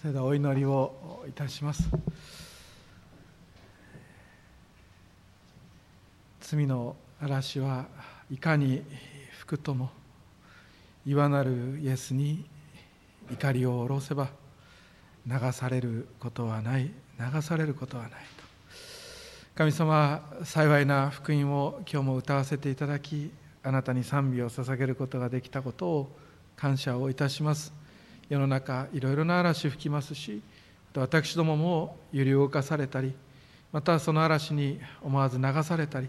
それではお祈りをいたします。罪の嵐はいかに吹くとも岩なるイエスに怒りを下ろせば流されることはない流されることはないと。神様幸いな福音を今日も歌わせていただきあなたに賛美を捧げることができたことを感謝をいたします。世の中いろいろな嵐吹きますし私どもも揺り動かされたりまたその嵐に思わず流されたり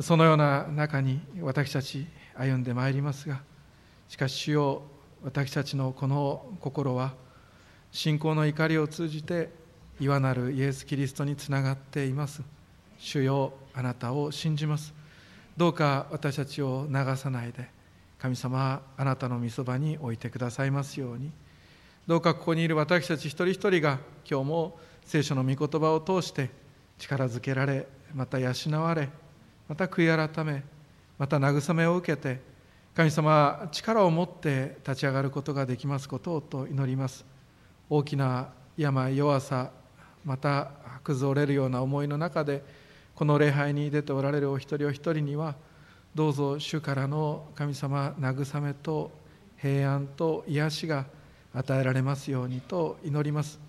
そのような中に私たち歩んでまいりますがしかし主よ私たちのこの心は信仰の怒りを通じて岩なるイエス・キリストにつながっています。主よあなたを信じます。どうか私たちを流さないで神様あなたの御そばに置いてくださいますように。どうかここにいる私たち一人一人が今日も聖書の御言葉を通して力づけられまた養われまた悔い改めまた慰めを受けて神様力を持って立ち上がることができますことをと祈ります。大きな病弱さまた崩れるような思いの中でこの礼拝に出ておられるお一人お一人にはどうぞ主からの神様慰めと平安と癒しが与えられますようにと祈ります。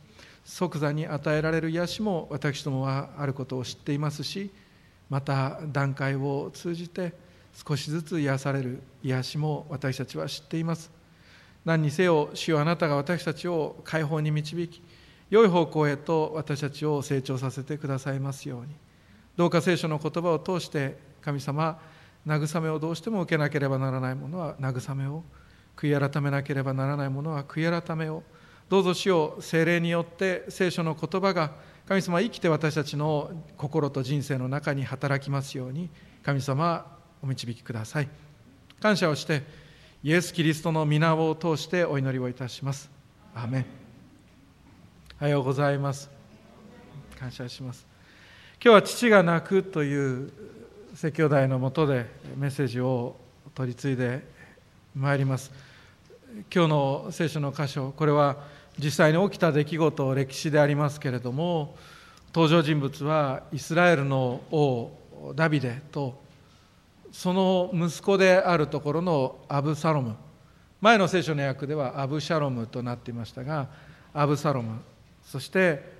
即座に与えられる癒しも私どもはあることを知っていますしまた段階を通じて少しずつ癒される癒しも私たちは知っています。何にせよ主よあなたが私たちを解放に導き良い方向へと私たちを成長させてくださいますように。どうか聖書の言葉を通して神様慰めをどうしても受けなければならないものは慰めを悔い改めなければならないものは悔い改めをどうぞ主を精霊によって聖書の言葉が神様生きて私たちの心と人生の中に働きますように神様お導きください。感謝をしてイエス・キリストの皆を通してお祈りをいたします。アーメン。おはようございます。感謝します。今日は父が泣くという説教題のもとでメッセージを取り次いでまいります。今日の聖書の箇所これは実際に起きた出来事歴史でありますけれども登場人物はイスラエルの王ダビデとその息子であるところのアブサロム。前の聖書の訳ではアブシャロムとなっていましたがアブサロム。そして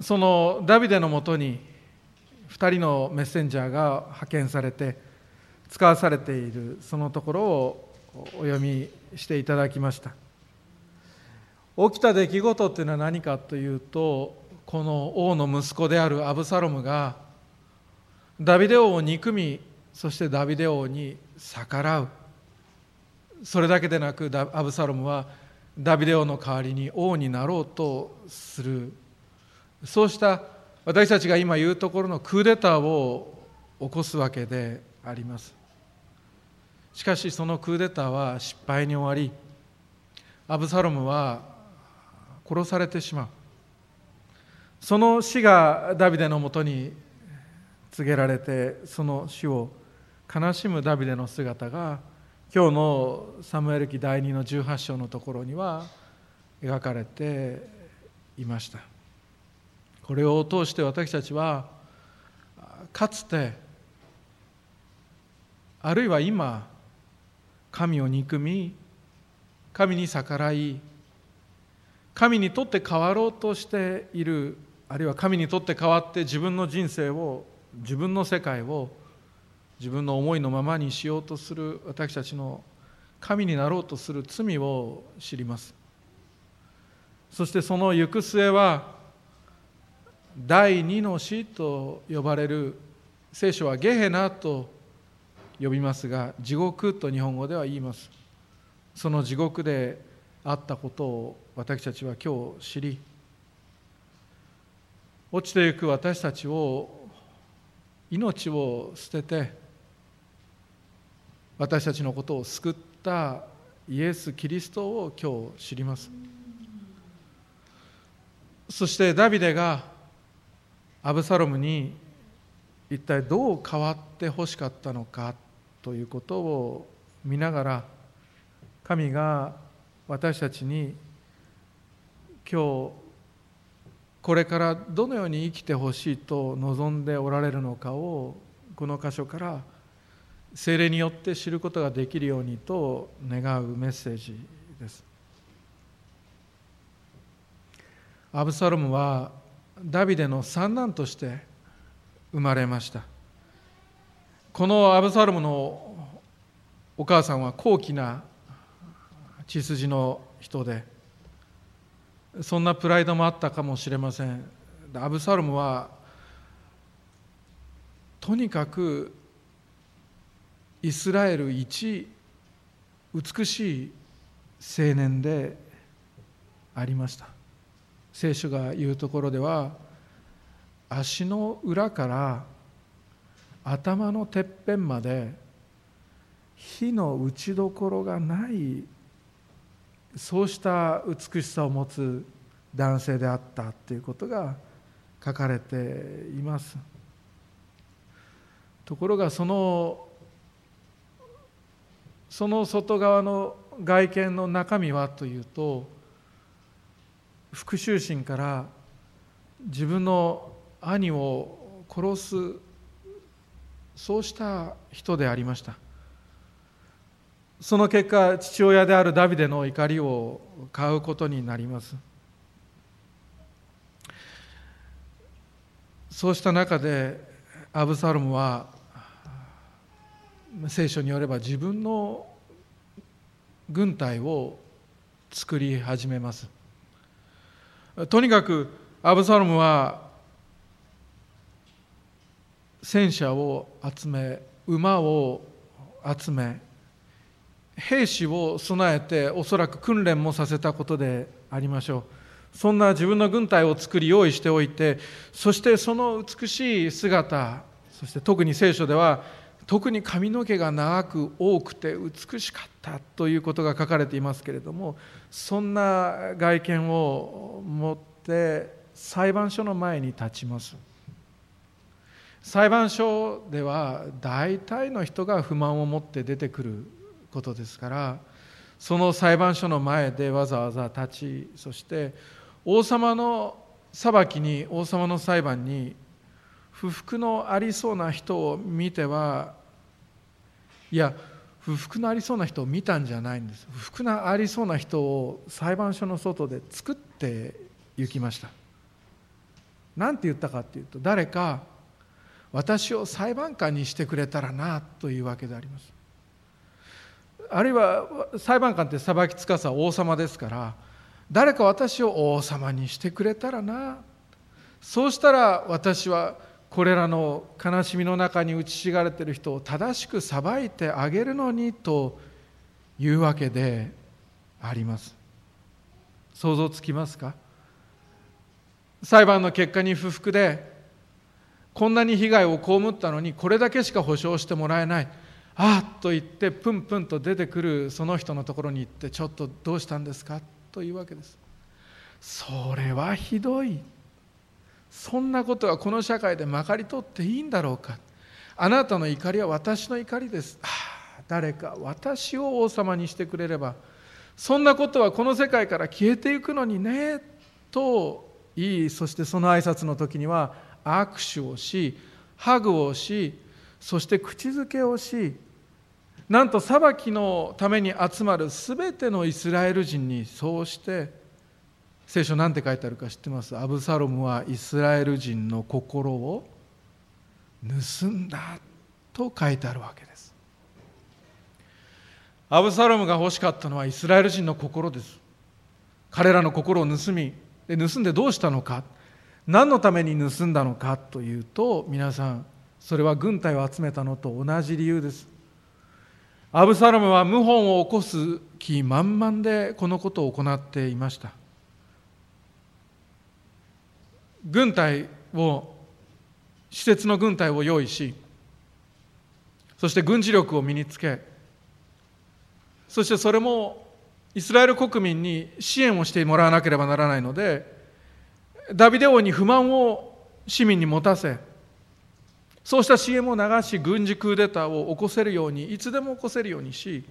そのダビデのもとに2人のメッセンジャーが派遣されて使わされているそのところをお読みしていただきました。起きた出来事っていうのは何かというとこの王の息子であるアブサロムがダビデ王を憎みそしてダビデ王に逆らう。それだけでなくアブサロムはダビデ王の代わりに王になろうとする。そうした私たちが今言うところのクーデターを起こすわけであります。しかしそのクーデターは失敗に終わりアブサロムは殺されてしまう。その死がダビデのもとに告げられてその死を悲しむダビデの姿が今日のサムエル記第2の18章のところには描かれていました。これを通して私たちはかつてあるいは今神を憎み神に逆らい神にとって変わろうとしているあるいは神にとって変わって自分の人生を自分の世界を自分の思いのままにしようとする私たちの神になろうとする罪を知ります。そしてその行く末は第二の死と呼ばれる聖書はゲヘナと呼びますが地獄と日本語では言います。その地獄であったことを私たちは今日知り。落ちていく私たちを命を捨てて私たちのことを救ったイエス・キリストを今日知ります。そしてダビデがアブサロムに一体どう変わってほしかったのかということを見ながら神が私たちに今日これからどのように生きてほしいと望んでおられるのかをこの箇所から精霊によって知ることができるようにと願うメッセージです。アブサロムはダビデの三男として生まれました。このアブサロムのお母さんは高貴な血筋の人でそんなプライドもあったかもしれません。アブサロムはとにかくイスラエル一美しい青年でありました。聖書が言うところでは足の裏から頭のてっぺんまで火の打ちどころがないそうした美しさを持つ男性であったということが書かれています。ところがそのその外側の外見の中身はというと復讐心から自分の兄を殺すそうした人でありました。その結果父親であるダビデの怒りを買うことになります。そうした中でアブサロムは聖書によれば自分の軍隊を作り始めます。とにかくアブサロムは戦車を集め馬を集め兵士を備えておそらく訓練もさせたことでありましょう。そんな自分の軍隊を作り用意しておいてそしてその美しい姿そして特に聖書では特に髪の毛が長く多くて美しかったということが書かれていますけれどもそんな外見を持って裁判所の前に立ちます。裁判所では大体の人が不満を持って出てくることですからその裁判所の前でわざわざ立ちそして王様の裁きに王様の裁判に不服のありそうな人を見てはいや不服のありそうな人を見たんじゃないんです。不服のありそうな人を裁判所の外で作って行きました。何て言ったかっていうと誰か私を裁判官にしてくれたらなというわけであります。あるいは裁判官って裁きつかさ王様ですから誰か私を王様にしてくれたらな。そうしたら私はこれらの悲しみの中に打ちひがれている人を正しく裁いてあげるのにというわけであります。想像つきますか？裁判の結果に不服でこんなに被害を被ったのにこれだけしか保証してもらえない。ああと言ってプンプンと出てくるその人のところに行ってちょっとどうしたんですか？というわけです。それはひどい。そんなことはこの社会でまかり通っていいんだろうか。あなたの怒りは私の怒りです。あ誰か私を王様にしてくれれば。そんなことはこの世界から消えていくのにねと言いそしてその挨拶の時には握手をしハグをしそして口づけをしなんと裁きのために集まる全てのイスラエル人にそうして聖書なんて書いてあるか知ってます？アブサロムはイスラエル人の心を盗んだと書いてあるわけです。アブサロムが欲しかったのはイスラエル人の心です。彼らの心を盗みで盗んでどうしたのか？何のために盗んだのかというと皆さんそれは軍隊を集めたのと同じ理由です。アブサロムは謀反を起こす気満々でこのことを行っていました。軍隊を施設の軍隊を用意しそして軍事力を身につけそしてそれもイスラエル国民に支援をしてもらわなければならないのでダビデ王に不満を市民に持たせそうした CM を流し軍事クーデターを起こせるようにいつでも起こせるようにし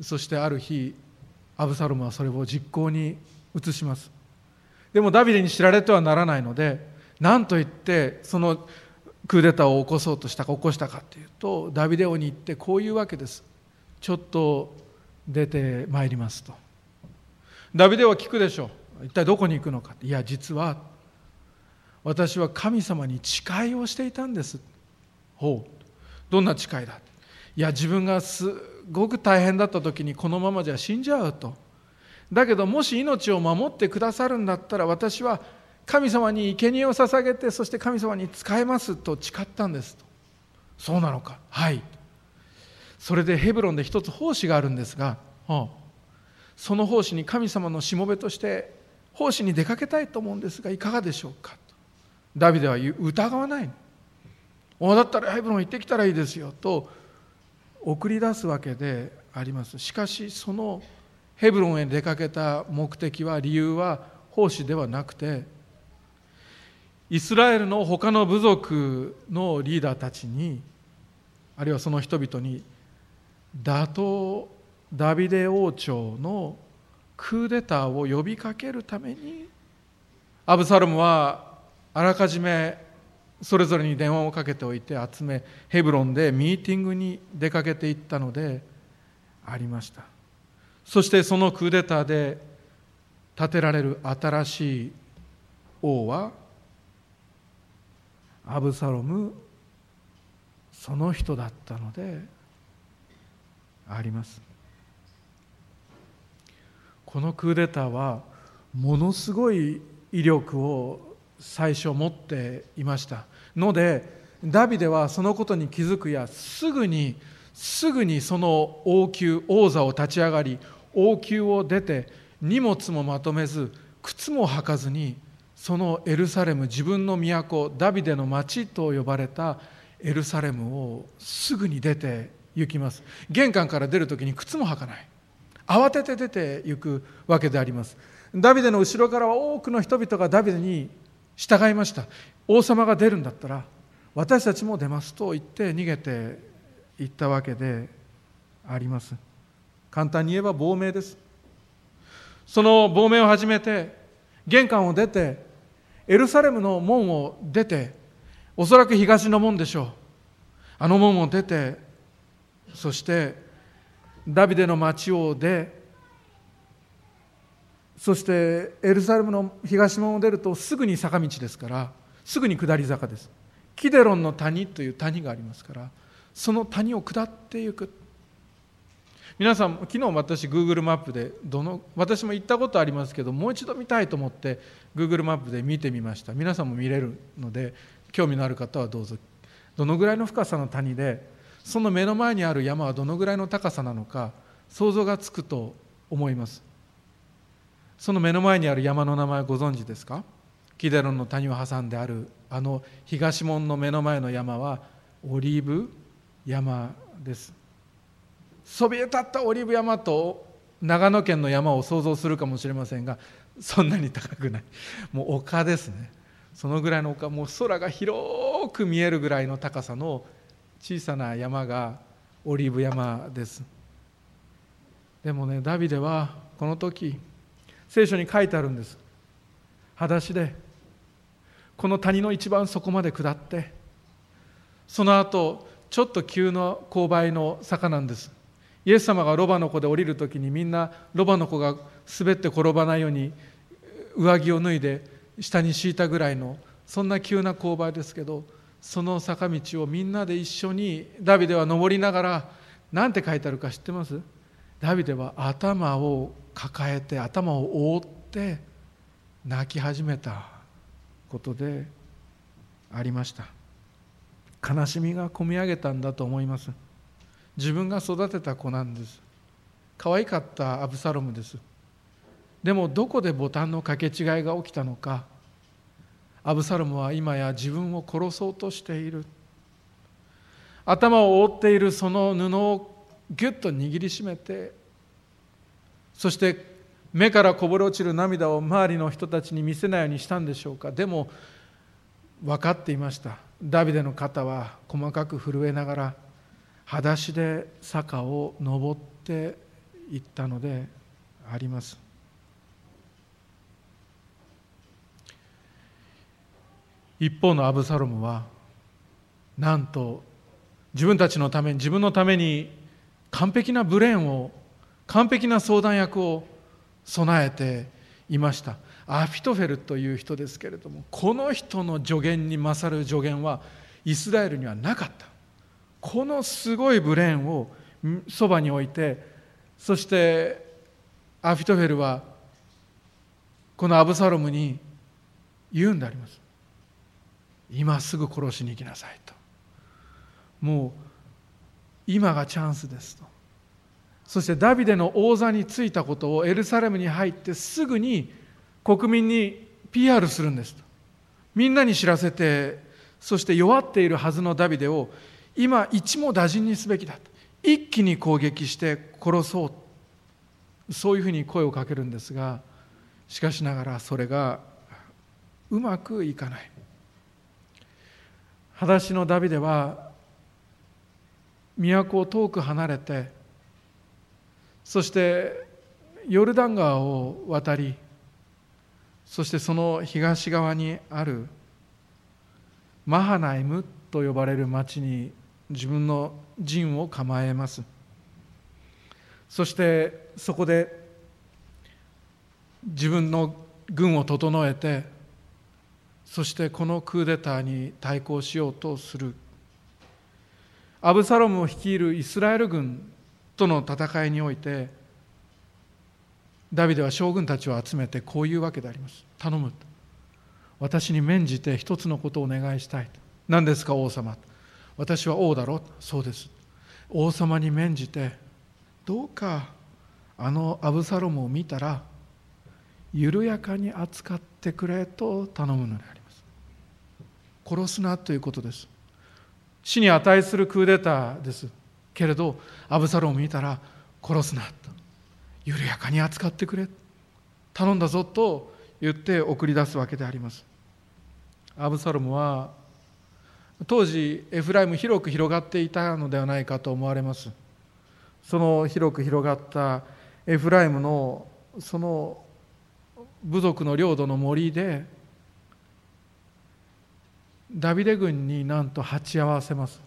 そしてある日アブサロムはそれを実行に移します。でもダビデに知られてはならないので何と言ってそのクーデターを起こそうとしたか起こしたかというとダビデ王に行ってこういうわけです。ちょっと出てまいりますと。ダビデは聞くでしょう。一体どこに行くのかいや実は私は神様に誓いをしていたんです。ほう。どんな誓いだいや自分がすごく大変だった時にこのままじゃ死んじゃうと。だけどもし命を守ってくださるんだったら私は神様に生贄を捧げてそして神様に仕えますと誓ったんですと。そうなのか。はい。それでヘブロンで一つ奉仕があるんですが、その奉仕に神様のしもべとして奉仕に出かけたいと思うんですがいかがでしょうかと。ダビデは疑わないおだったらヘブロン行ってきたらいいですよと送り出すわけであります。しかしそのヘブロンへ出かけた目的は理由は奉仕ではなくてイスラエルの他の部族のリーダーたちにあるいはその人々に打倒ダビデ王朝のクーデターを呼びかけるためにアブサロムはあらかじめそれぞれに電話をかけておいて集めヘブロンでミーティングに出かけていったのでありました。そしてそのクーデターで建てられる新しい王はアブサロムその人だったのであります。このクーデターはものすごい威力を最初持っていました。のでダビデはそのことに気づくやすぐにすぐにその王宮王座を立ち上がり王宮を出て荷物もまとめず靴も履かずにそのエルサレム自分の都ダビデの町と呼ばれたエルサレムをすぐに出て行きます。玄関から出る時に靴も履かない。慌てて出て行くわけであります。ダビデの後ろからは多くの人々がダビデに従いました。王様が出るんだったら私たちも出ますと言って逃げていったわけであります。簡単に言えば亡命です。その亡命を始めて玄関を出てエルサレムの門を出ておそらく東の門でしょう。あの門を出てそしてダビデの町を出そしてエルサレムの東門を出るとすぐに坂道ですからすぐに下り坂です。キデロンの谷という谷がありますからその谷を下っていく。皆さん昨日私 Google マップでどの私も行ったことありますけどもう一度見たいと思って Google マップで見てみました。皆さんも見れるので興味のある方はどうぞ。どのぐらいの深さの谷でその目の前にある山はどのぐらいの高さなのか想像がつくと思います。その目の前にある山の名前ご存知ですか？キデロンの谷を挟んであるあの東門の目の前の山はオリーブ山です。そびえ立ったオリーブ山と長野県の山を想像するかもしれませんがそんなに高くない。もう丘ですね。そのぐらいの丘もう空が広く見えるぐらいの高さの小さな山がオリーブ山です。でもねダビデはこの時聖書に書いてあるんです。裸足でこの谷の一番底まで下ってその後ちょっと急な勾配の坂なんです。イエス様がロバの子で降りる時にみんなロバの子が滑って転ばないように上着を脱いで下に敷いたぐらいのそんな急な勾配ですけどその坂道をみんなで一緒にダビデは登りながら何て書いてあるか知ってます？ダビデは頭を抱えて頭を覆って泣き始めたことでありました。悲しみがこみ上げたんだと思います。自分が育てた子なんです。可愛かったアブサロムです。でもどこでボタンの掛け違いが起きたのか。アブサロムは今や自分を殺そうとしている。頭を覆っているその布をぎゅっと握りしめてそして目からこぼれ落ちる涙を周りの人たちに見せないようにしたんでしょうか。でも分かっていました。ダビデの肩は細かく震えながら裸足で坂を登っていったのであります。一方のアブサロムはなんと自分たちのために自分のために完璧なブレーンを完璧な相談役を備えていました。アフィトフェルという人ですけれどもこの人の助言に勝る助言はイスラエルにはなかった。このすごいブレーンをそばに置いてそしてアフィトフェルはこのアブサロムに言うんであります。今すぐ殺しに行きなさいと。もう今がチャンスですと。そしてダビデの王座についたことをエルサレムに入ってすぐに国民に PR するんですと。みんなに知らせてそして弱っているはずのダビデを今一網打尽にすべきだ一気に攻撃して殺そうそういうふうに声をかけるんですがしかしながらそれがうまくいかない。裸足のダビデは都を遠く離れてそしてヨルダン川を渡りそしてその東側にあるマハナイムと呼ばれる町に自分の陣を構えます。そしてそこで自分の軍を整えてそしてこのクーデターに対抗しようとする。アブサロムを率いるイスラエル軍との戦いにおいてダビデは将軍たちを集めてこういうわけであります。頼む。私に免じて一つのことをお願いしたい。何ですか王様。私は王だろ。そうです。王様に免じてどうかあのアブサロムを見たら緩やかに扱ってくれと頼むのであります。殺すなということです。死に値するクーデターです。けれどアブサロムを見たら殺すなと。緩やかに扱ってくれ。頼んだぞと言って送り出すわけであります。アブサロムは当時エフライム広く広がっていたのではないかと思われます。その広く広がったエフライムのその部族の領土の森でダビデ軍になんと鉢合わせます。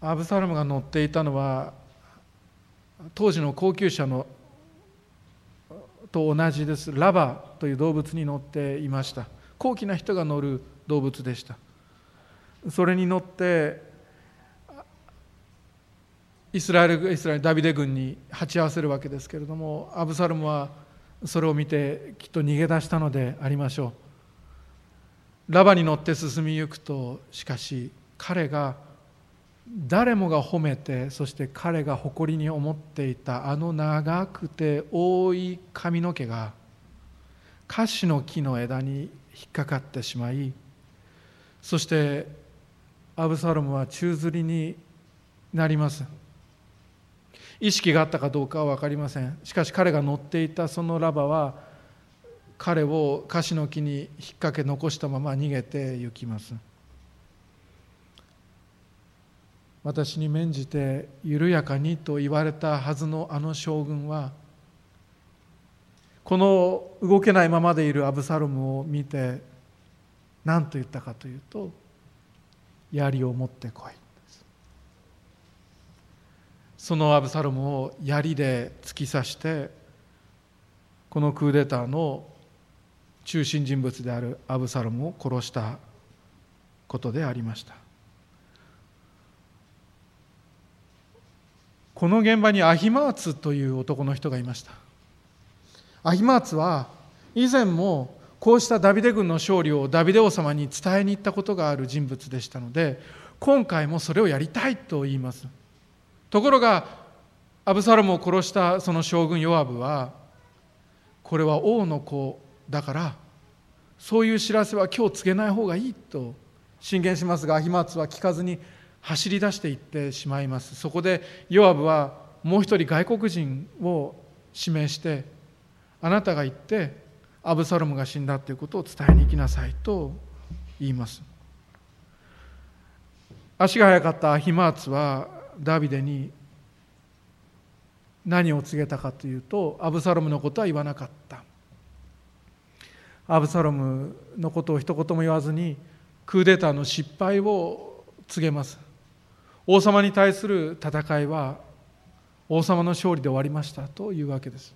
アブサロムが乗っていたのは当時の高級車のと同じです。ラバという動物に乗っていました。高貴な人が乗る動物でした。それに乗ってイスラエルイスラエルダビデ軍に鉢合わせるわけですけれどもアブサロムはそれを見てきっと逃げ出したのでありましょう。ラバに乗って進みゆくとしかし彼が誰もが褒めてそして彼が誇りに思っていたあの長くて多い髪の毛がカシの木の枝に引っかかってしまいそしてアブサロムは宙づりになります。意識があったかどうかは分かりません。しかし彼が乗っていたそのラバは彼をカシの木に引っ掛け残したまま逃げて行きます。私に免じて緩やかにと言われたはずのあの将軍はこの動けないままでいるアブサロムを見て何と言ったかというと槍を持ってこいそのアブサロムを槍で突き刺してこのクーデターの中心人物であるアブサロムを殺したことでありました。この現場にアヒマーツという男の人がいました。アヒマーツは以前もこうしたダビデ軍の勝利をダビデ王様に伝えに行ったことがある人物でしたので今回もそれをやりたいと言います。ところがアブサロムを殺したその将軍ヨアブはこれは王の子だからそういう知らせは今日告げない方がいいと進言しますがアヒマーツは聞かずに走り出していってしまいます。そこでヨアブはもう一人外国人を指名してあなたが行ってアブサロムが死んだということを伝えに行きなさいと言います。足が速かったアヒマーツはダビデに何を告げたかというとアブサロムのことは言わなかった。アブサロムのことを一言も言わずにクーデターの失敗を告げます。王様に対する戦いは王様の勝利で終わりましたというわけです。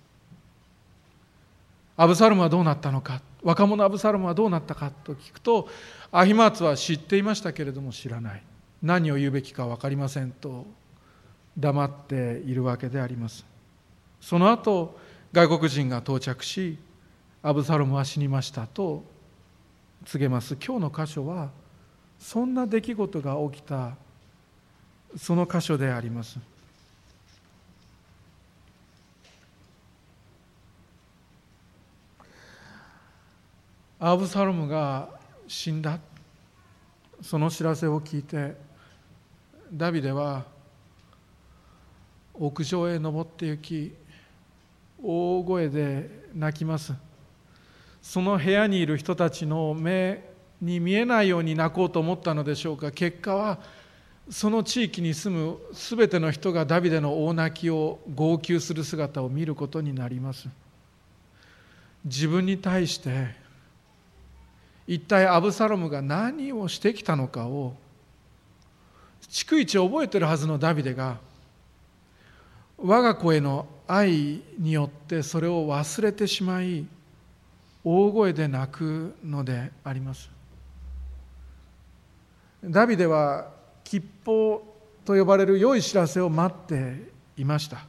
アブサロムはどうなったのか若者アブサロムはどうなったかと聞くとアヒマーツは知っていましたけれども知らない。何を言うべきか分かりませんと黙っているわけであります。その後外国人が到着しアブサロムは死にましたと告げます。今日の箇所はそんな出来事が起きたその箇所であります。アブサロムが死んだ。その知らせを聞いてダビデは屋上へ登って行き大声で泣きます。その部屋にいる人たちの目に見えないように泣こうと思ったのでしょうか。結果はその地域に住む全ての人がダビデの大泣きを号泣する姿を見ることになります。自分に対して一体アブサロムが何をしてきたのかを逐一覚えてるはずのダビデが我が子への愛によってそれを忘れてしまい大声で泣くのであります。ダビデは吉報と呼ばれる良い知らせを待っていました。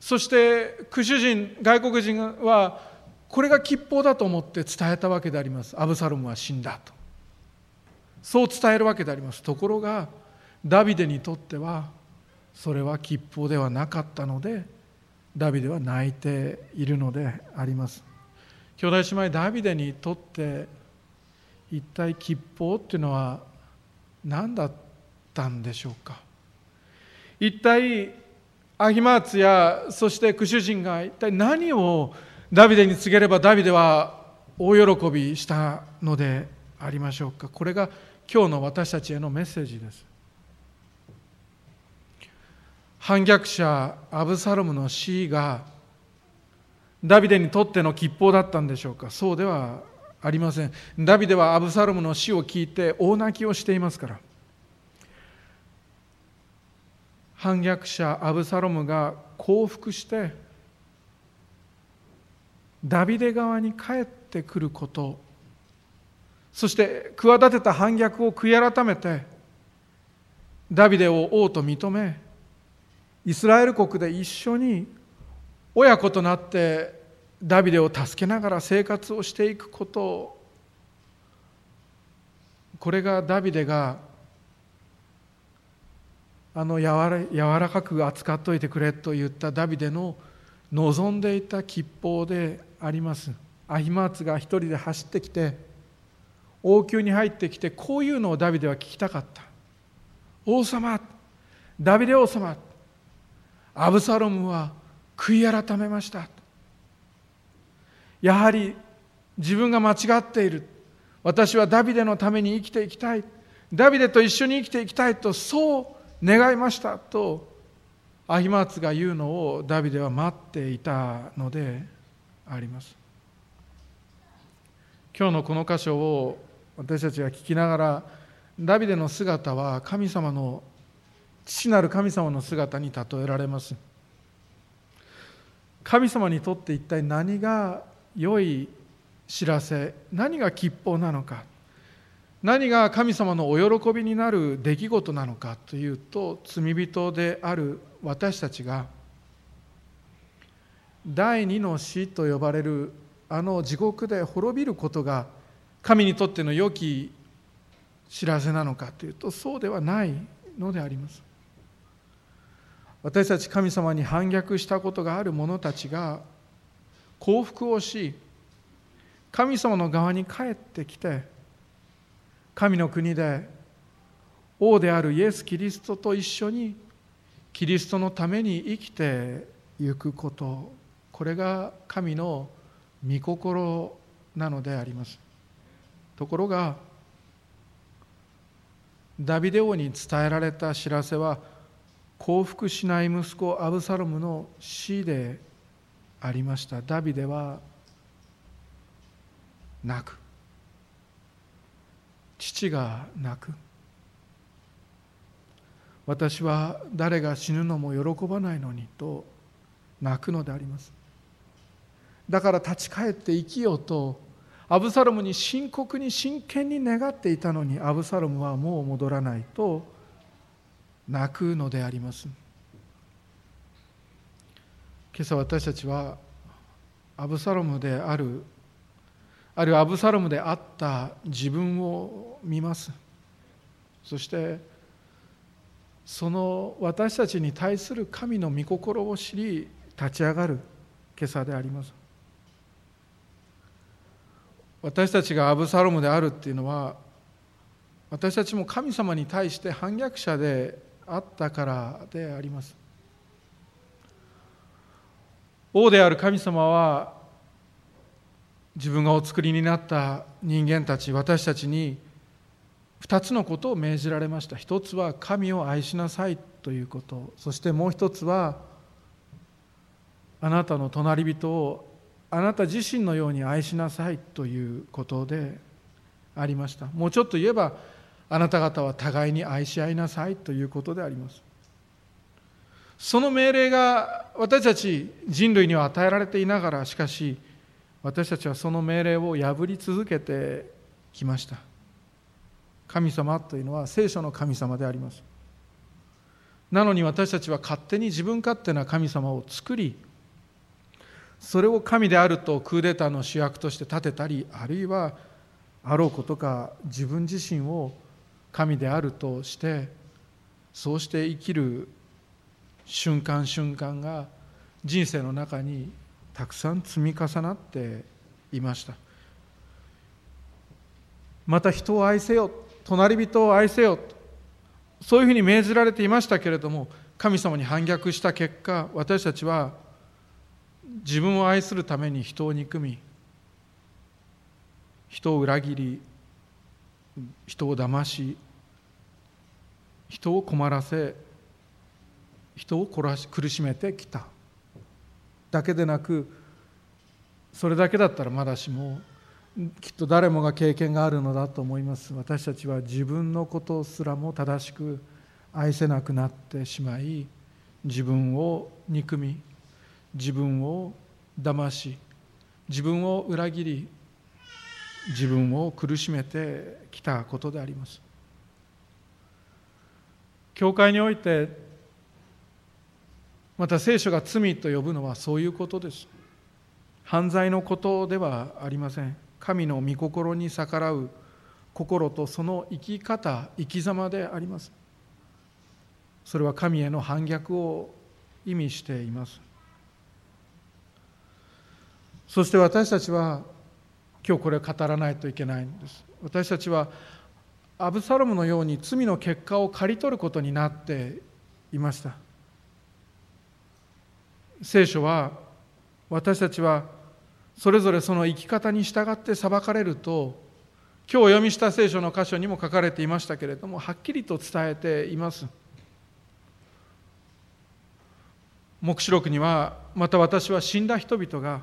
そしてク主人外国人はこれが吉報だと思って伝えたわけであります。アブサロムは死んだと。そう伝えるわけであります。ところがダビデにとってはそれは吉報ではなかったのでダビデは泣いているのであります。兄弟姉妹ダビデにとって一体吉報っていうのは何だったんでしょうか？一体アヒマーツやそしてクシュ人が一体何をダビデに告げればダビデは大喜びしたのでありましょうか？これが今日の私たちへのメッセージです。反逆者アブサロムの死がダビデにとっての吉報だったんでしょうか？そうではありません。ダビデはアブサロムの死を聞いて大泣きをしていますから。反逆者アブサロムが降伏してダビデ側に帰ってくることそして企てた反逆を悔い改めてダビデを王と認めイスラエル国で一緒に親子となってダビデを助けながら生活をしていくことこれがダビデがあの柔ら柔らかく扱っといてくれと言ったダビデの望んでいた吉報であります。アヒマーツが一人で走ってきて王宮に入ってきてこういうのをダビデは聞きたかった。王様ダビデ王様アブサロムは悔い改めました。やはり自分が間違っている。私はダビデのために生きていきたい。ダビデと一緒に生きていきたいとそう願いましたとアヒマーツが言うのをダビデは待っていたのであります。今日のこの箇所を私たちが聞きながらダビデの姿は神様の父なる神様の姿に例えられます。神様にとって一体何が良い知らせ何が吉報なのか何が神様のお喜びになる出来事なのかというと罪人である私たちが第二の死と呼ばれるあの地獄で滅びることが神にとっての良き知らせなのかというとそうではないのであります。私たち神様に反逆したことがある者たちが降伏をし神様の側に帰ってきて神の国で王であるイエス・キリストと一緒にキリストのために生きてゆくこと。これが神の御心なのであります。ところがダビデ王に伝えられた知らせは降伏しない息子アブサロムの死でありました。ダビデは泣く。父が泣く。私は誰が死ぬのも喜ばないのにと泣くのであります。だから立ち返って生きようとアブサロムに深刻に真剣に願っていたのにアブサロムはもう戻らないと泣くのであります。今朝私たちはアブサロムであるあるいはアブサロムであった自分を見ます。そしてその私たちに対する神の御心を知り立ち上がる今朝であります。私たちがアブサロムであるっていうのは私たちも神様に対して反逆者であったからであります。王である神様は自分がお作りになった人間たち私たちに2つのことを命じられました。一つは神を愛しなさいということ。そしてもう一つはあなたの隣人をあなた自身のように愛しなさいということでありました。もうちょっと言えばあなた方は互いに愛し合いなさいということであります。その命令が私たち人類には与えられていながらしかし私たちはその命令を破り続けてきました。神様というのは聖書の神様であります。なのに私たちは勝手に自分勝手な神様を作りそれを神であるとクーデターの主役として立てたりあるいはあろうことか自分自身を神であるとしてそうして生きる瞬間瞬間が人生の中にたくさん積み重なっていました。また人を愛せよ隣人を愛せよそういうふうに命じられていましたけれども神様に反逆した結果私たちは自分を愛するために人を憎み人を裏切り人を騙し人を困らせ人を殺し苦しめてきた。だけでなくそれだけだったらまだしもきっと誰もが経験があるのだと思います。私たちは自分のことすらも正しく愛せなくなってしまい自分を憎み自分を騙し自分を裏切り自分を苦しめてきたことであります。教会においてまた聖書が罪と呼ぶのはそういうことです。犯罪のことではありません。神の御心に逆らう心とその生き方生き様であります。それは神への反逆を意味しています。そして私たちは今日これを語らないといけないんです。私たちはアブサロムのように罪の結果を刈り取ることになっていました。聖書は私たちはそれぞれその生き方に従って裁かれると今日お読みした聖書の箇所にも書かれていましたけれどもはっきりと伝えています。黙示録にはまた私は死んだ人々が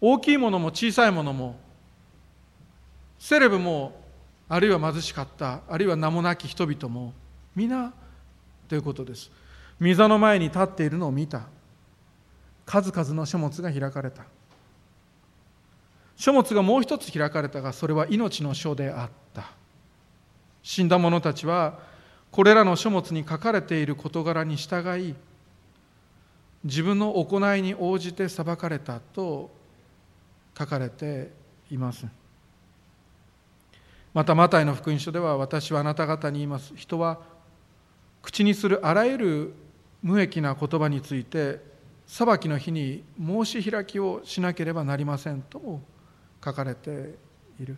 大きいものも小さいものもセレブもあるいは貧しかったあるいは名もなき人々も皆ということです。御座の前に立っているのを見た。数々の書物が開かれた。書物がもう一つ開かれたがそれは命の書であった。死んだ者たちはこれらの書物に書かれている事柄に従い自分の行いに応じて裁かれたと書かれています。またマタイの福音書では私はあなた方に言います。人は口にするあらゆる無益な言葉について裁きの日に申し開きをしなければなりませんとも書かれている。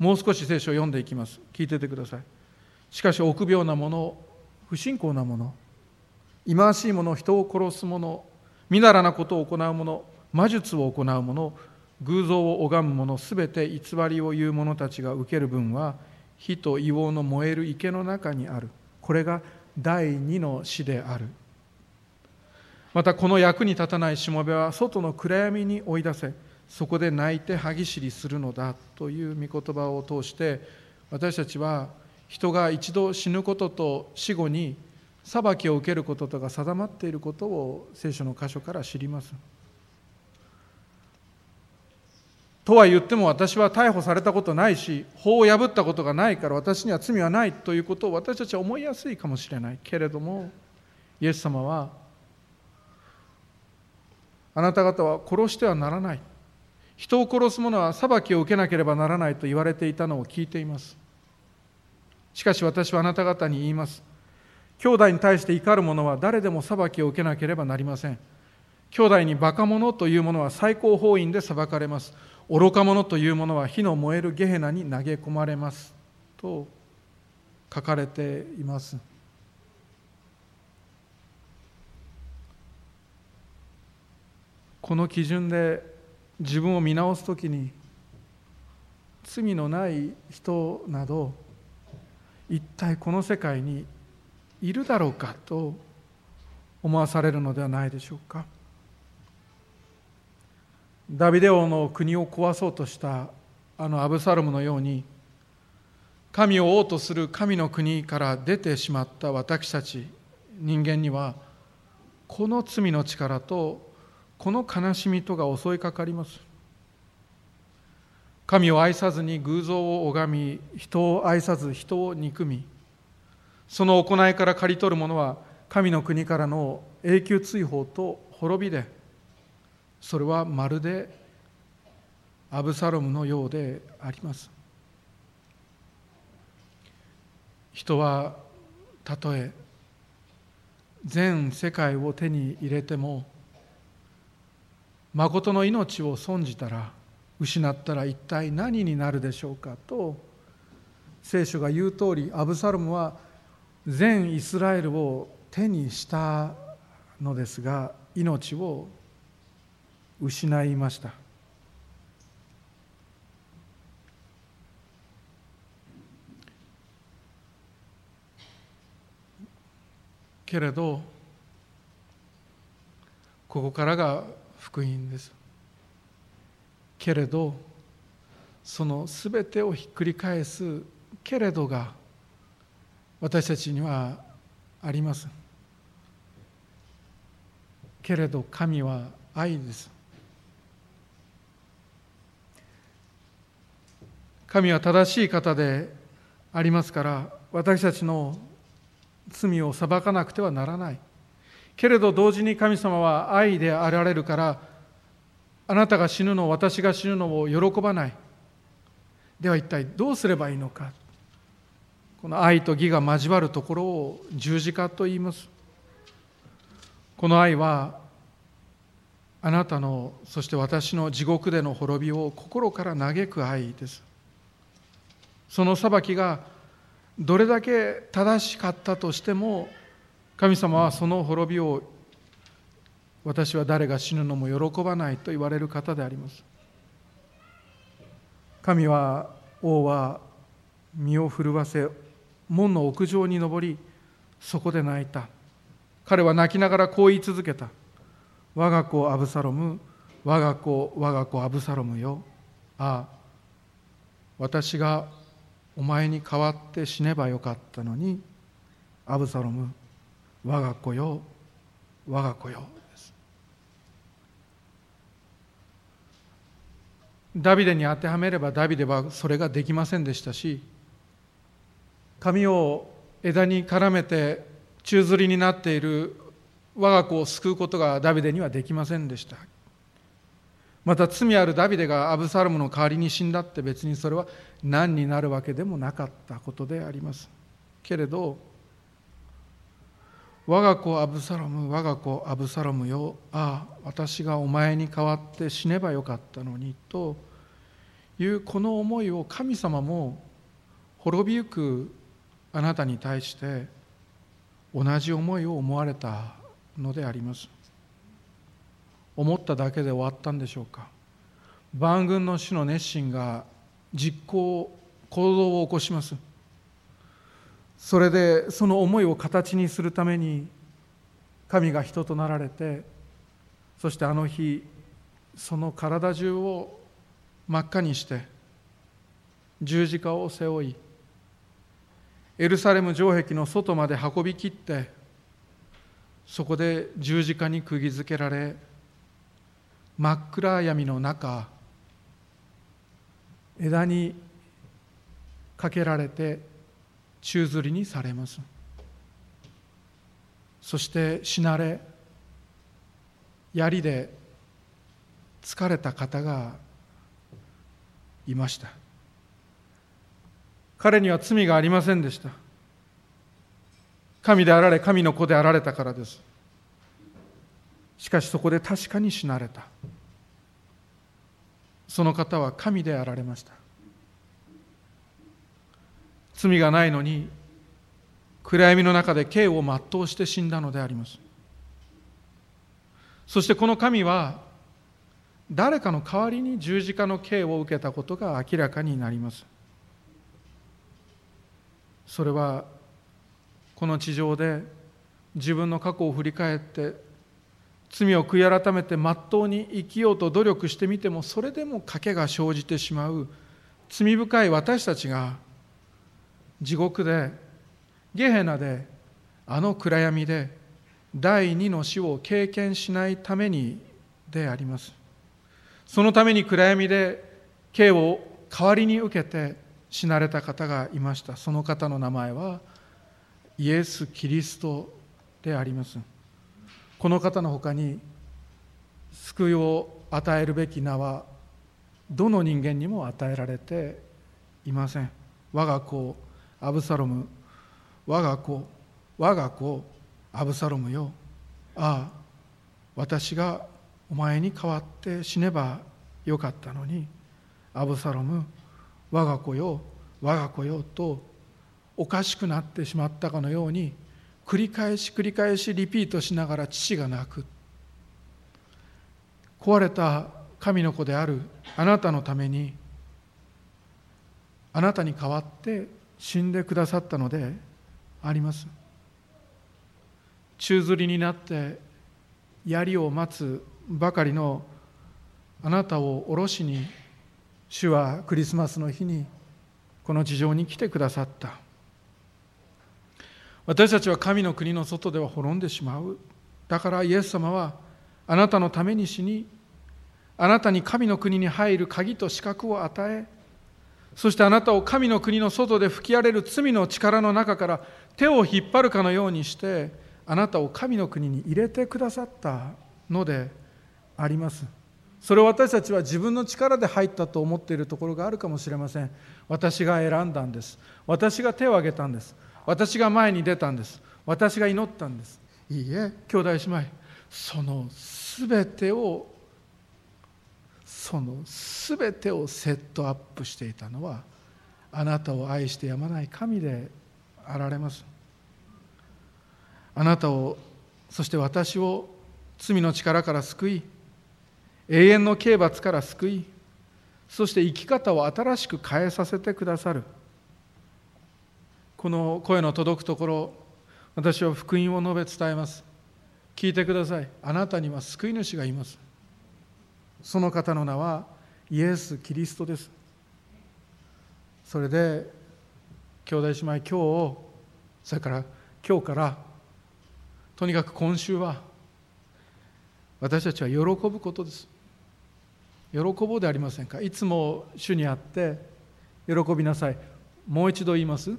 もう少し聖書を読んでいきます。聞いててください。しかし臆病な者不信仰な者忌まわしい者人を殺す者みだらなことを行う者魔術を行う者偶像を拝む者すべて偽りを言う者たちが受ける分は火と硫黄の燃える池の中にある。これが第二の死である。またこの役に立たないしもべは外の暗闇に追い出せそこで泣いて歯ぎしりするのだという御言葉を通して私たちは人が一度死ぬことと死後に裁きを受けることとが定まっていることを聖書の箇所から知ります。とは言っても私は逮捕されたことないし法を破ったことがないから私には罪はないということを私たちは思いやすいかもしれないけれどもイエス様はあなた方は殺してはならない。人を殺す者は裁きを受けなければならないと言われていたのを聞いています。しかし私はあなた方に言います。兄弟に対して怒る者は誰でも裁きを受けなければなりません。兄弟にバカ者というものは最高法院で裁かれます。愚か者というものは火の燃えるゲヘナに投げ込まれます。と書かれています。この基準で自分を見直すときに罪のない人など一体この世界にいるだろうかと思わされるのではないでしょうか。ダビデ王の国を壊そうとしたあのアブサロムのように神を王とする神の国から出てしまった私たち人間にはこの罪の力とこの悲しみとが襲いかかります。神を愛さずに偶像を拝み人を愛さず人を憎みその行いから刈り取る者は神の国からの永久追放と滅びでそれはまるでアブサロムのようであります。人はたとえ全世界を手に入れても誠の命を損じたら失ったら一体何になるでしょうかと聖書が言う通りアブサロムは全イスラエルを手にしたのですが命を失いました。けれどここからが福音です。けれどその全てをひっくり返すけれどが私たちにはあります。けれど神は愛です。神は正しい方でありますから私たちの罪を裁かなくてはならない。けれど同時に神様は愛であられるからあなたが死ぬの私が死ぬのを喜ばない。では一体どうすればいいのか。この愛と義が交わるところを十字架と言います。この愛はあなたのそして私の地獄での滅びを心から嘆く愛です。その裁きがどれだけ正しかったとしても神様はその滅びを私は誰が死ぬのも喜ばないと言われる方であります。神は王は身を震わせ門の屋上に登りそこで泣いた。彼は泣きながらこう言い続けた。我が子アブサロム我が子我が子アブサロムよ。ああ私がお前に代わって死ねばよかったのにアブサロム我が子よ。我が子よ。ですダビデに当てはめればダビデはそれができませんでしたし髪を枝に絡めて宙づりになっている我が子を救うことがダビデにはできませんでした。また罪あるダビデがアブサロムの代わりに死んだって別にそれは何になるわけでもなかったことであります。けれど我が子アブサロム我が子アブサロムよ。ああ私がお前に代わって死ねばよかったのにと。いうこの思いを神様も滅びゆくあなたに対して同じ思いを思われたのであります。思っただけで終わったんでしょうか。万軍の主の熱心が実行行動を起こします。それでその思いを形にするために神が人となられてそしてあの日その体中を真っ赤にして十字架を背負いエルサレム城壁の外まで運びきってそこで十字架に釘付けられ真っ暗闇の中枝にかけられて宙吊りにされます。そして死なれ槍で疲れた方がいました。彼には罪がありませんでした。神であられ神の子であられたからです。しかしそこで確かに死なれた。その方は神であられました。罪がないのに暗闇の中で刑を全うして死んだのであります。そしてこの神は誰かの代わりに十字架の刑を受けたことが明らかになります。それはこの地上で自分の過去を振り返って罪を悔い改めてまっとうに生きようと努力してみてもそれでも賭けが生じてしまう罪深い私たちが地獄でゲヘナであの暗闇で第二の死を経験しないためにであります。そのために暗闇で刑を代わりに受けて死なれた方がいました。その方の名前はイエス・キリストであります。この方のほかに救いを与えるべき名はどの人間にも与えられていません。我が子アブサロム我が子我が子アブサロムよ。ああ私がお前に代わって死ねばよかったのにアブサロム我が子よ我が子よとおかしくなってしまったかのように繰り返し繰り返しリピートしながら父が泣く。壊れた神の子であるあなたのためにあなたに代わって死んでくださったのであります。宙づりになって槍を待つばかりのあなたを下ろしに主はクリスマスの日にこの地上に来てくださった。私たちは神の国の外では滅んでしまう。だからイエス様はあなたのために死にあなたに神の国に入る鍵と資格を与えそしてあなたを神の国の外で吹き荒れる罪の力の中から手を引っ張るかのようにしてあなたを神の国に入れてくださったのであります。それを私たちは自分の力で入ったと思っているところがあるかもしれません。私が選んだんです。私が手を挙げたんです。私が前に出たんです。私が祈ったんです。いいえ兄弟姉妹。その全てをその全てをセットアップしていたのはあなたを愛してやまない神であられます。あなたをそして私を罪の力から救い永遠の刑罰から救いそして生き方を新しく変えさせてくださる。この声の届くところ私は福音を述べ伝えます。聞いてください。あなたには救い主がいます。その方の名はイエス・キリストです。それで兄弟姉妹今日それから今日からとにかく今週は私たちは喜ぶことです。喜ぼうでありませんか？いつも主にあって喜びなさい。もう一度言います。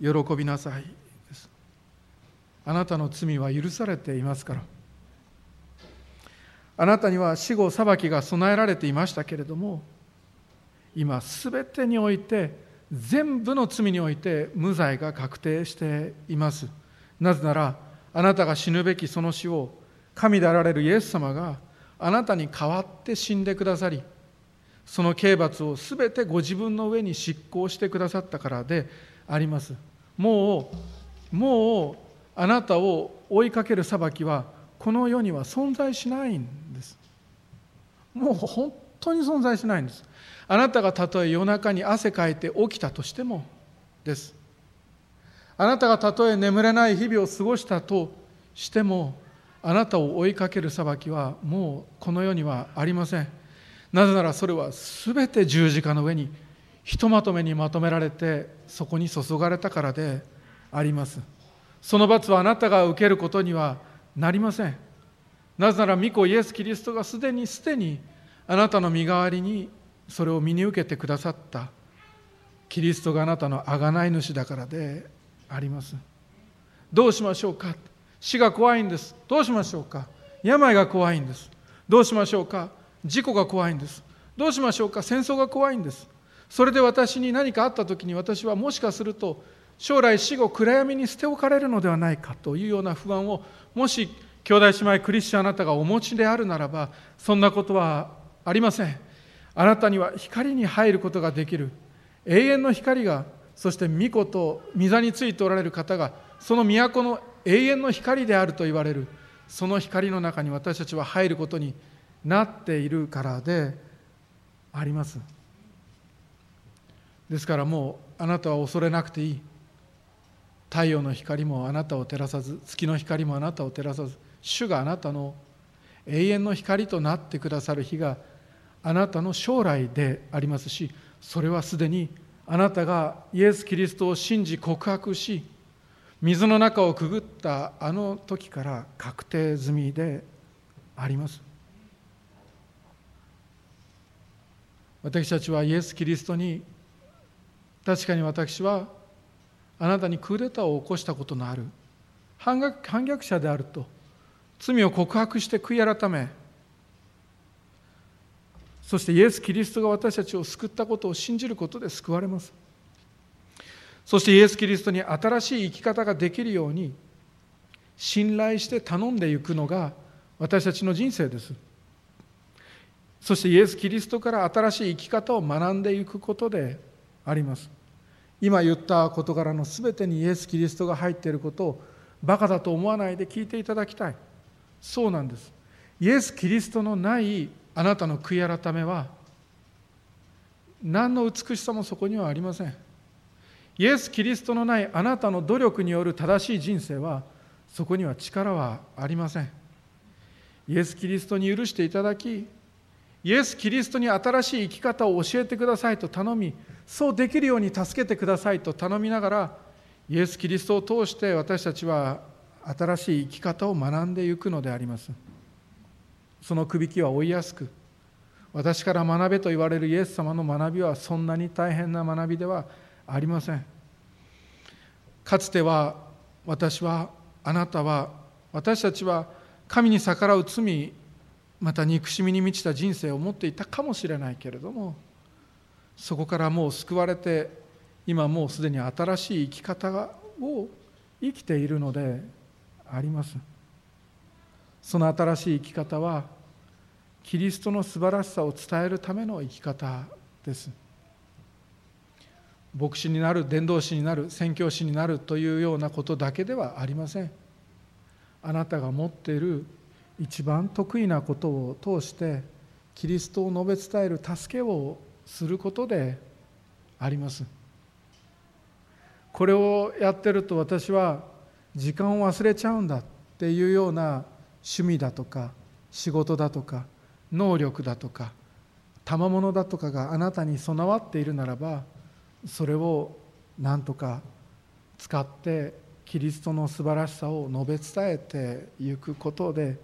喜びなさいです。あなたの罪は許されていますから。あなたには死後裁きが備えられていましたけれども今すべてにおいて全部の罪において無罪が確定しています。なぜならあなたが死ぬべきその死を神であられるイエス様があなたに代わって死んでくださりその刑罰をすべてご自分の上に執行してくださったからであります。もうもうあなたを追いかける裁きはこの世には存在しないんもう本当に存在しないんです。あなたがたとえ夜中に汗かいて起きたとしてもです。あなたがたとえ眠れない日々を過ごしたとしてもあなたを追いかける裁きはもうこの世にはありません。なぜならそれは全て十字架の上にひとまとめにまとめられてそこに注がれたからであります。その罰はあなたが受けることにはなりません。なぜなら御子イエス・キリストがすでにすでにあなたの身代わりにそれを身に受けてくださった。キリストがあなたの贖い主だからであります。どうしましょうか？死が怖いんです。どうしましょうか？病が怖いんです。どうしましょうか？事故が怖いんです。どうしましょうか？戦争が怖いんです。それで私に何かあった時に私はもしかすると将来死後暗闇に捨て置かれるのではないかというような不安をもし兄弟姉妹クリスチャンあなたがお持ちであるならばそんなことはありません。あなたには光に入ることができる。永遠の光がそして御子と御座についておられる方がその都の永遠の光であると言われる。その光の中に私たちは入ることになっているからであります。ですからもうあなたは恐れなくていい。太陽の光もあなたを照らさず月の光もあなたを照らさず主があなたの永遠の光となってくださる日があなたの将来でありますしそれはすでにあなたがイエス・キリストを信じ告白し水の中をくぐったあの時から確定済みであります。私たちはイエス・キリストに確かに私はあなたにクーデターを起こしたことのある反逆反逆者であると罪を告白して悔い改めそしてイエス・キリストが私たちを救ったことを信じることで救われます。そしてイエス・キリストに新しい生き方ができるように信頼して頼んでいくのが私たちの人生です。そしてイエス・キリストから新しい生き方を学んでいくことであります。今言った事柄の全てにイエス・キリストが入っていることをバカだと思わないで聞いていただきたい。そうなんです。イエス・キリストのないあなたの悔い改めは何の美しさもそこにはありません。イエス・キリストのないあなたの努力による正しい人生はそこには力はありません。イエス・キリストに許していただきイエス・キリストに新しい生き方を教えてくださいと頼みそうできるように助けてくださいと頼みながらイエス・キリストを通して私たちは新しい生き方を学んでいくのであります。そのくびきは追いやすく私から学べと言われるイエス様の学びはそんなに大変な学びではありませんかつては私はあなたは私たちは神に逆らう罪また憎しみに満ちた人生を持っていたかもしれないけれどもそこからもう救われて今もうすでに新しい生き方を生きているのであります。その新しい生き方はキリストの素晴らしさを伝えるための生き方です。牧師になる伝道師になる宣教師になるというようなことだけではありません。あなたが持っている一番得意なことを通してキリストを述べ伝える助けをすることであります。これをやってると私は時間を忘れちゃうんだっていうような趣味だとか仕事だとか能力だとか賜物だとかがあなたに備わっているならばそれを何とか使ってキリストの素晴らしさを述べ伝えていくことで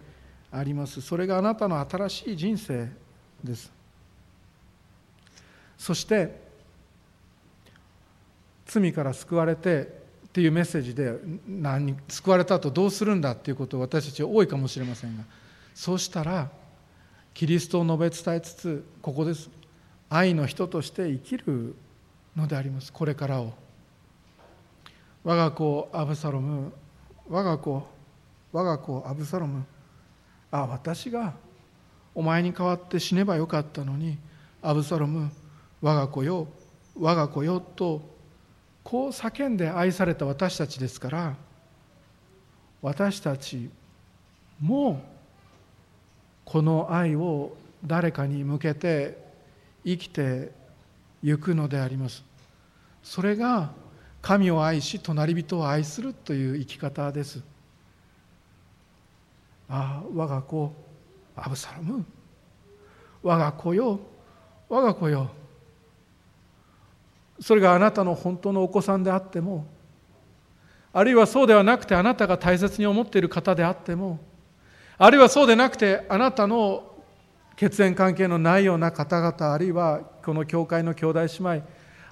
あります。それがあなたの新しい人生です。そして罪から救われてっていうメッセージで何救われた後どうするんだっていうことを私たちは多いかもしれませんがそうしたらキリストを述べ伝えつつここです。愛の人として生きるのであります。これからを。我が子アブサロム我が子我が子アブサロム。あ私がお前に代わって死ねばよかったのにアブサロム我が子よ我が子よとこう叫んで愛された私たちですから私たちもこの愛を誰かに向けて生きてゆくのであります。それが神を愛し隣人を愛するという生き方です。ああ我が子アブサロム。我が子よ我が子よ。それがあなたの本当のお子さんであってもあるいはそうではなくてあなたが大切に思っている方であってもあるいはそうでなくてあなたの血縁関係のないような方々あるいはこの教会の兄弟姉妹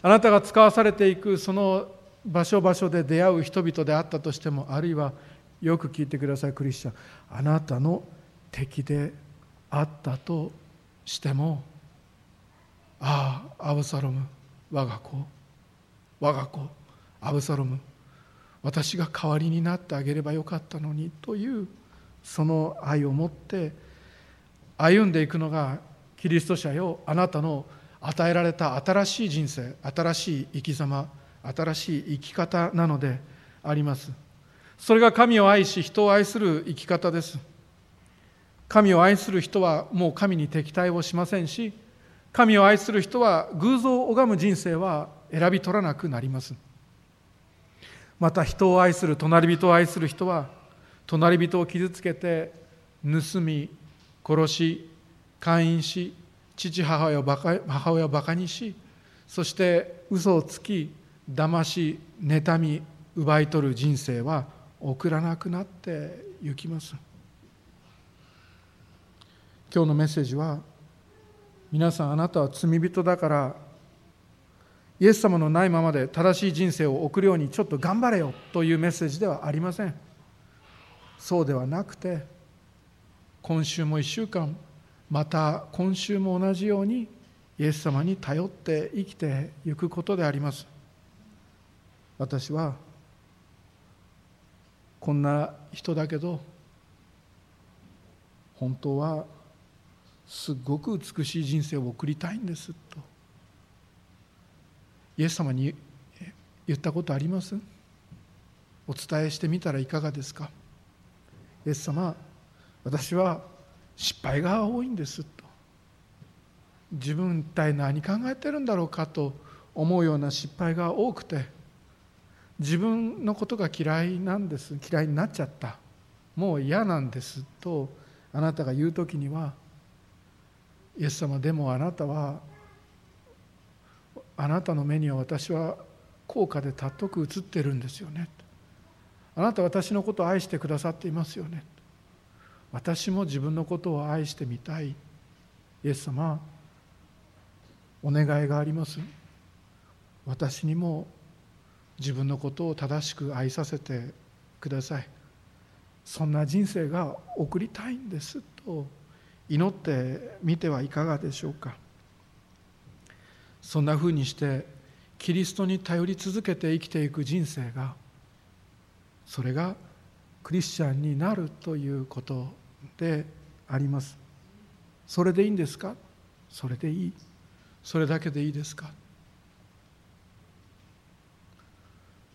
あなたが使わされていくその場所場所で出会う人々であったとしてもあるいはよく聞いてくださいクリスチャンあなたの敵であったとしてもああアブサロム我が子我が子アブサロム私が代わりになってあげればよかったのにというその愛を持って歩んでいくのがキリスト者よあなたの与えられた新しい人生新しい生き様新しい生き方なのであります。それが神を愛し人を愛する生き方です。神を愛する人はもう神に敵対をしませんし神を愛する人は偶像を拝む人生は選び取らなくなります。また人を愛する隣人を愛する人は隣人を傷つけて盗み殺し姦淫し父母親をバカ母親をバカにしそして嘘をつき騙し妬み奪い取る人生は送らなくなってゆきます。今日のメッセージは皆さんあなたは罪人だからイエス様のないままで正しい人生を送るようにちょっと頑張れよというメッセージではありません。そうではなくて今週も1週間また今週も同じようにイエス様に頼って生きていくことであります。私はこんな人だけど本当はすごく美しい人生を送りたいんですと。イエス様に言ったことあります？お伝えしてみたらいかがですか？イエス様私は失敗が多いんですと。自分一体何考えてるんだろうかと思うような失敗が多くて自分のことが嫌いなんです。嫌いになっちゃった。もう嫌なんですとあなたが言う時にはイエス様でもあなたはあなたの目には私は高価で尊く映ってるんですよね。あなた私のことを愛してくださっていますよね。私も自分のことを愛してみたい。イエス様お願いがあります。私にも自分のことを正しく愛させてください。そんな人生が送りたいんですと。祈ってみてはいかがでしょうか？そんなふうにしてキリストに頼り続けて生きていく人生がそれがクリスチャンになるということであります。それでいいんですか？それでいい。それだけでいいですか？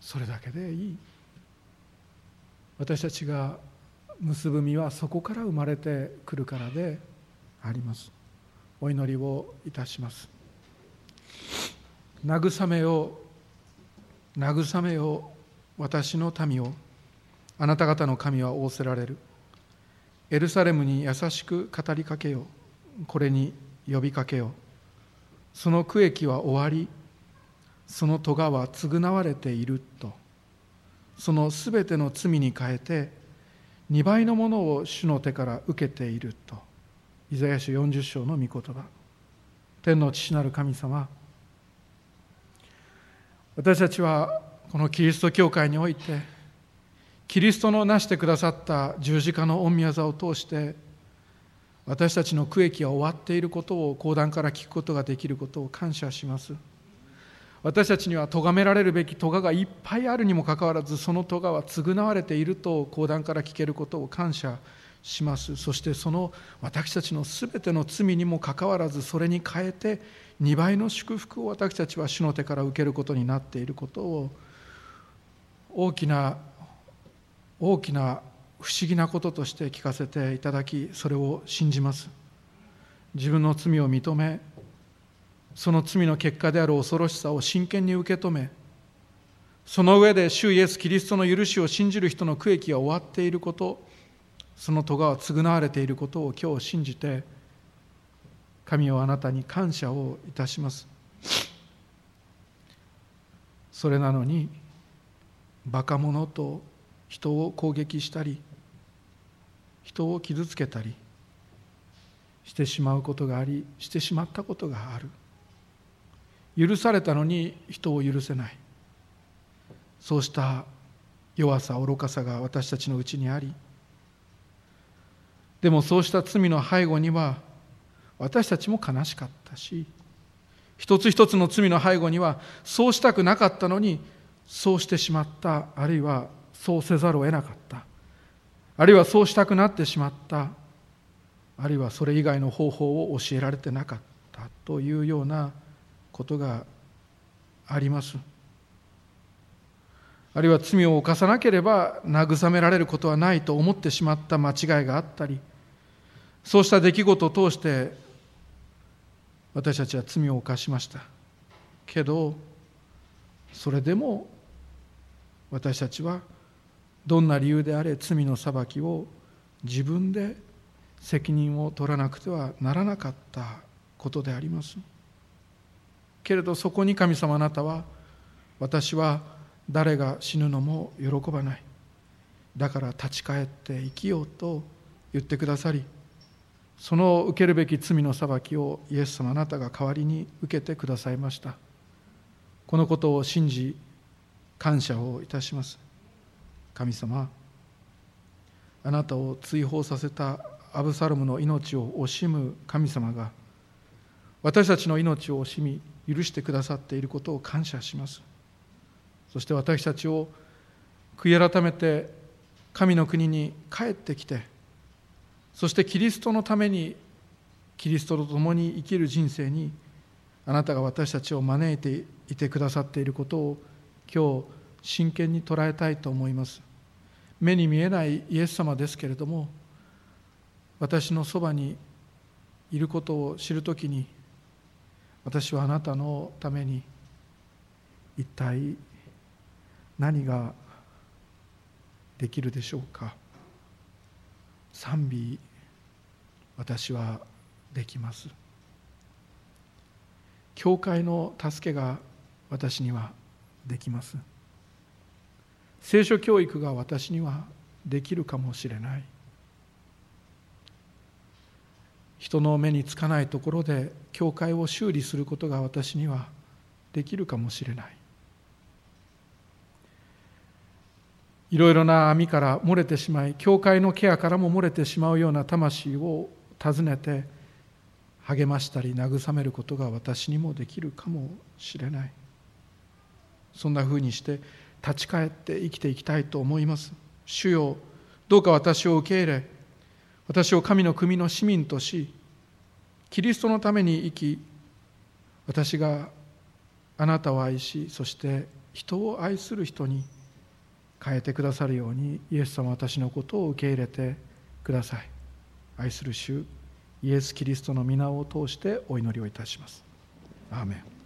それだけでいい。私たちが結ぶ実はそこから生まれてくるからであります。お祈りをいたします。慰めを慰めを私の民をあなた方の神は仰せられる。エルサレムに優しく語りかけようこれに呼びかけよう。その区域は終わりその咎は償われていると。そのすべての罪に変えて2倍のものを主の手から受けていると。イザヤ書40章の御言葉。天の父なる神様。私たちはこのキリスト教会においてキリストの成してくださった十字架の御宮座を通して私たちの区域が終わっていることを講談から聞くことができることを感謝します。私たちには咎められるべき咎がいっぱいあるにもかかわらずその咎は償われていると講談から聞けることを感謝します。そしてその私たちのすべての罪にもかかわらずそれに変えて2倍の祝福を私たちは主の手から受けることになっていることを大きな大きな不思議なこととして聞かせていただきそれを信じます。自分の罪を認めその罪の結果である恐ろしさを真剣に受け止めその上で主イエス・キリストの許しを信じる人の区域が終わっていることその咎は償われていることを今日信じて神をあなたに感謝をいたします。それなのにバカ者と人を攻撃したり人を傷つけたりしてしまうことがありしてしまったことがある。許されたのに人を許せない。そうした弱さ愚かさが私たちのうちにあり。でもそうした罪の背後には私たちも悲しかったし一つ一つの罪の背後にはそうしたくなかったのにそうしてしまったあるいはそうせざるを得なかった。あるいはそうしたくなってしまった。あるいはそれ以外の方法を教えられてなかったというようなことがあります。あるいは罪を犯さなければ慰められることはないと思ってしまった間違いがあったりそうした出来事を通して私たちは罪を犯しました。けどそれでも私たちはどんな理由であれ罪の裁きを自分で責任を取らなくてはならなかったことであります。けれどそこに神様あなたは私は誰が死ぬのも喜ばない。だから立ち返って生きようと言ってくださりその受けるべき罪の裁きをイエス様あなたが代わりに受けてくださいました。このことを信じ感謝をいたします。神様あなたを追放させたアブサロムの命を惜しむ神様が私たちの命を惜しみ許してくださっていることを感謝します。そして私たちを悔い改めて神の国に帰ってきてそしてキリストのためにキリストと共に生きる人生にあなたが私たちを招いていてくださっていることを今日真剣に捉えたいと思います。目に見えないイエス様ですけれども私のそばにいることを知るときに私はあなたのために一体何ができるでしょうか？賛美私はできます。教会の助けが私にはできます。聖書教育が私にはできるかもしれない。人の目につかないところで教会を修理することが私にはできるかもしれない。いろいろな網から漏れてしまい教会のケアからも漏れてしまうような魂を訪ねて励ましたり慰めることが私にもできるかもしれない。そんなふうにして立ち返って生きていきたいと思います。主よどうか私を受け入れ私を神の国の市民としキリストのために生き私があなたを愛しそして人を愛する人に変えてくださるようにイエス様私のことを受け入れてください。愛する主イエス・キリストの皆を通してお祈りをいたします。アーメン。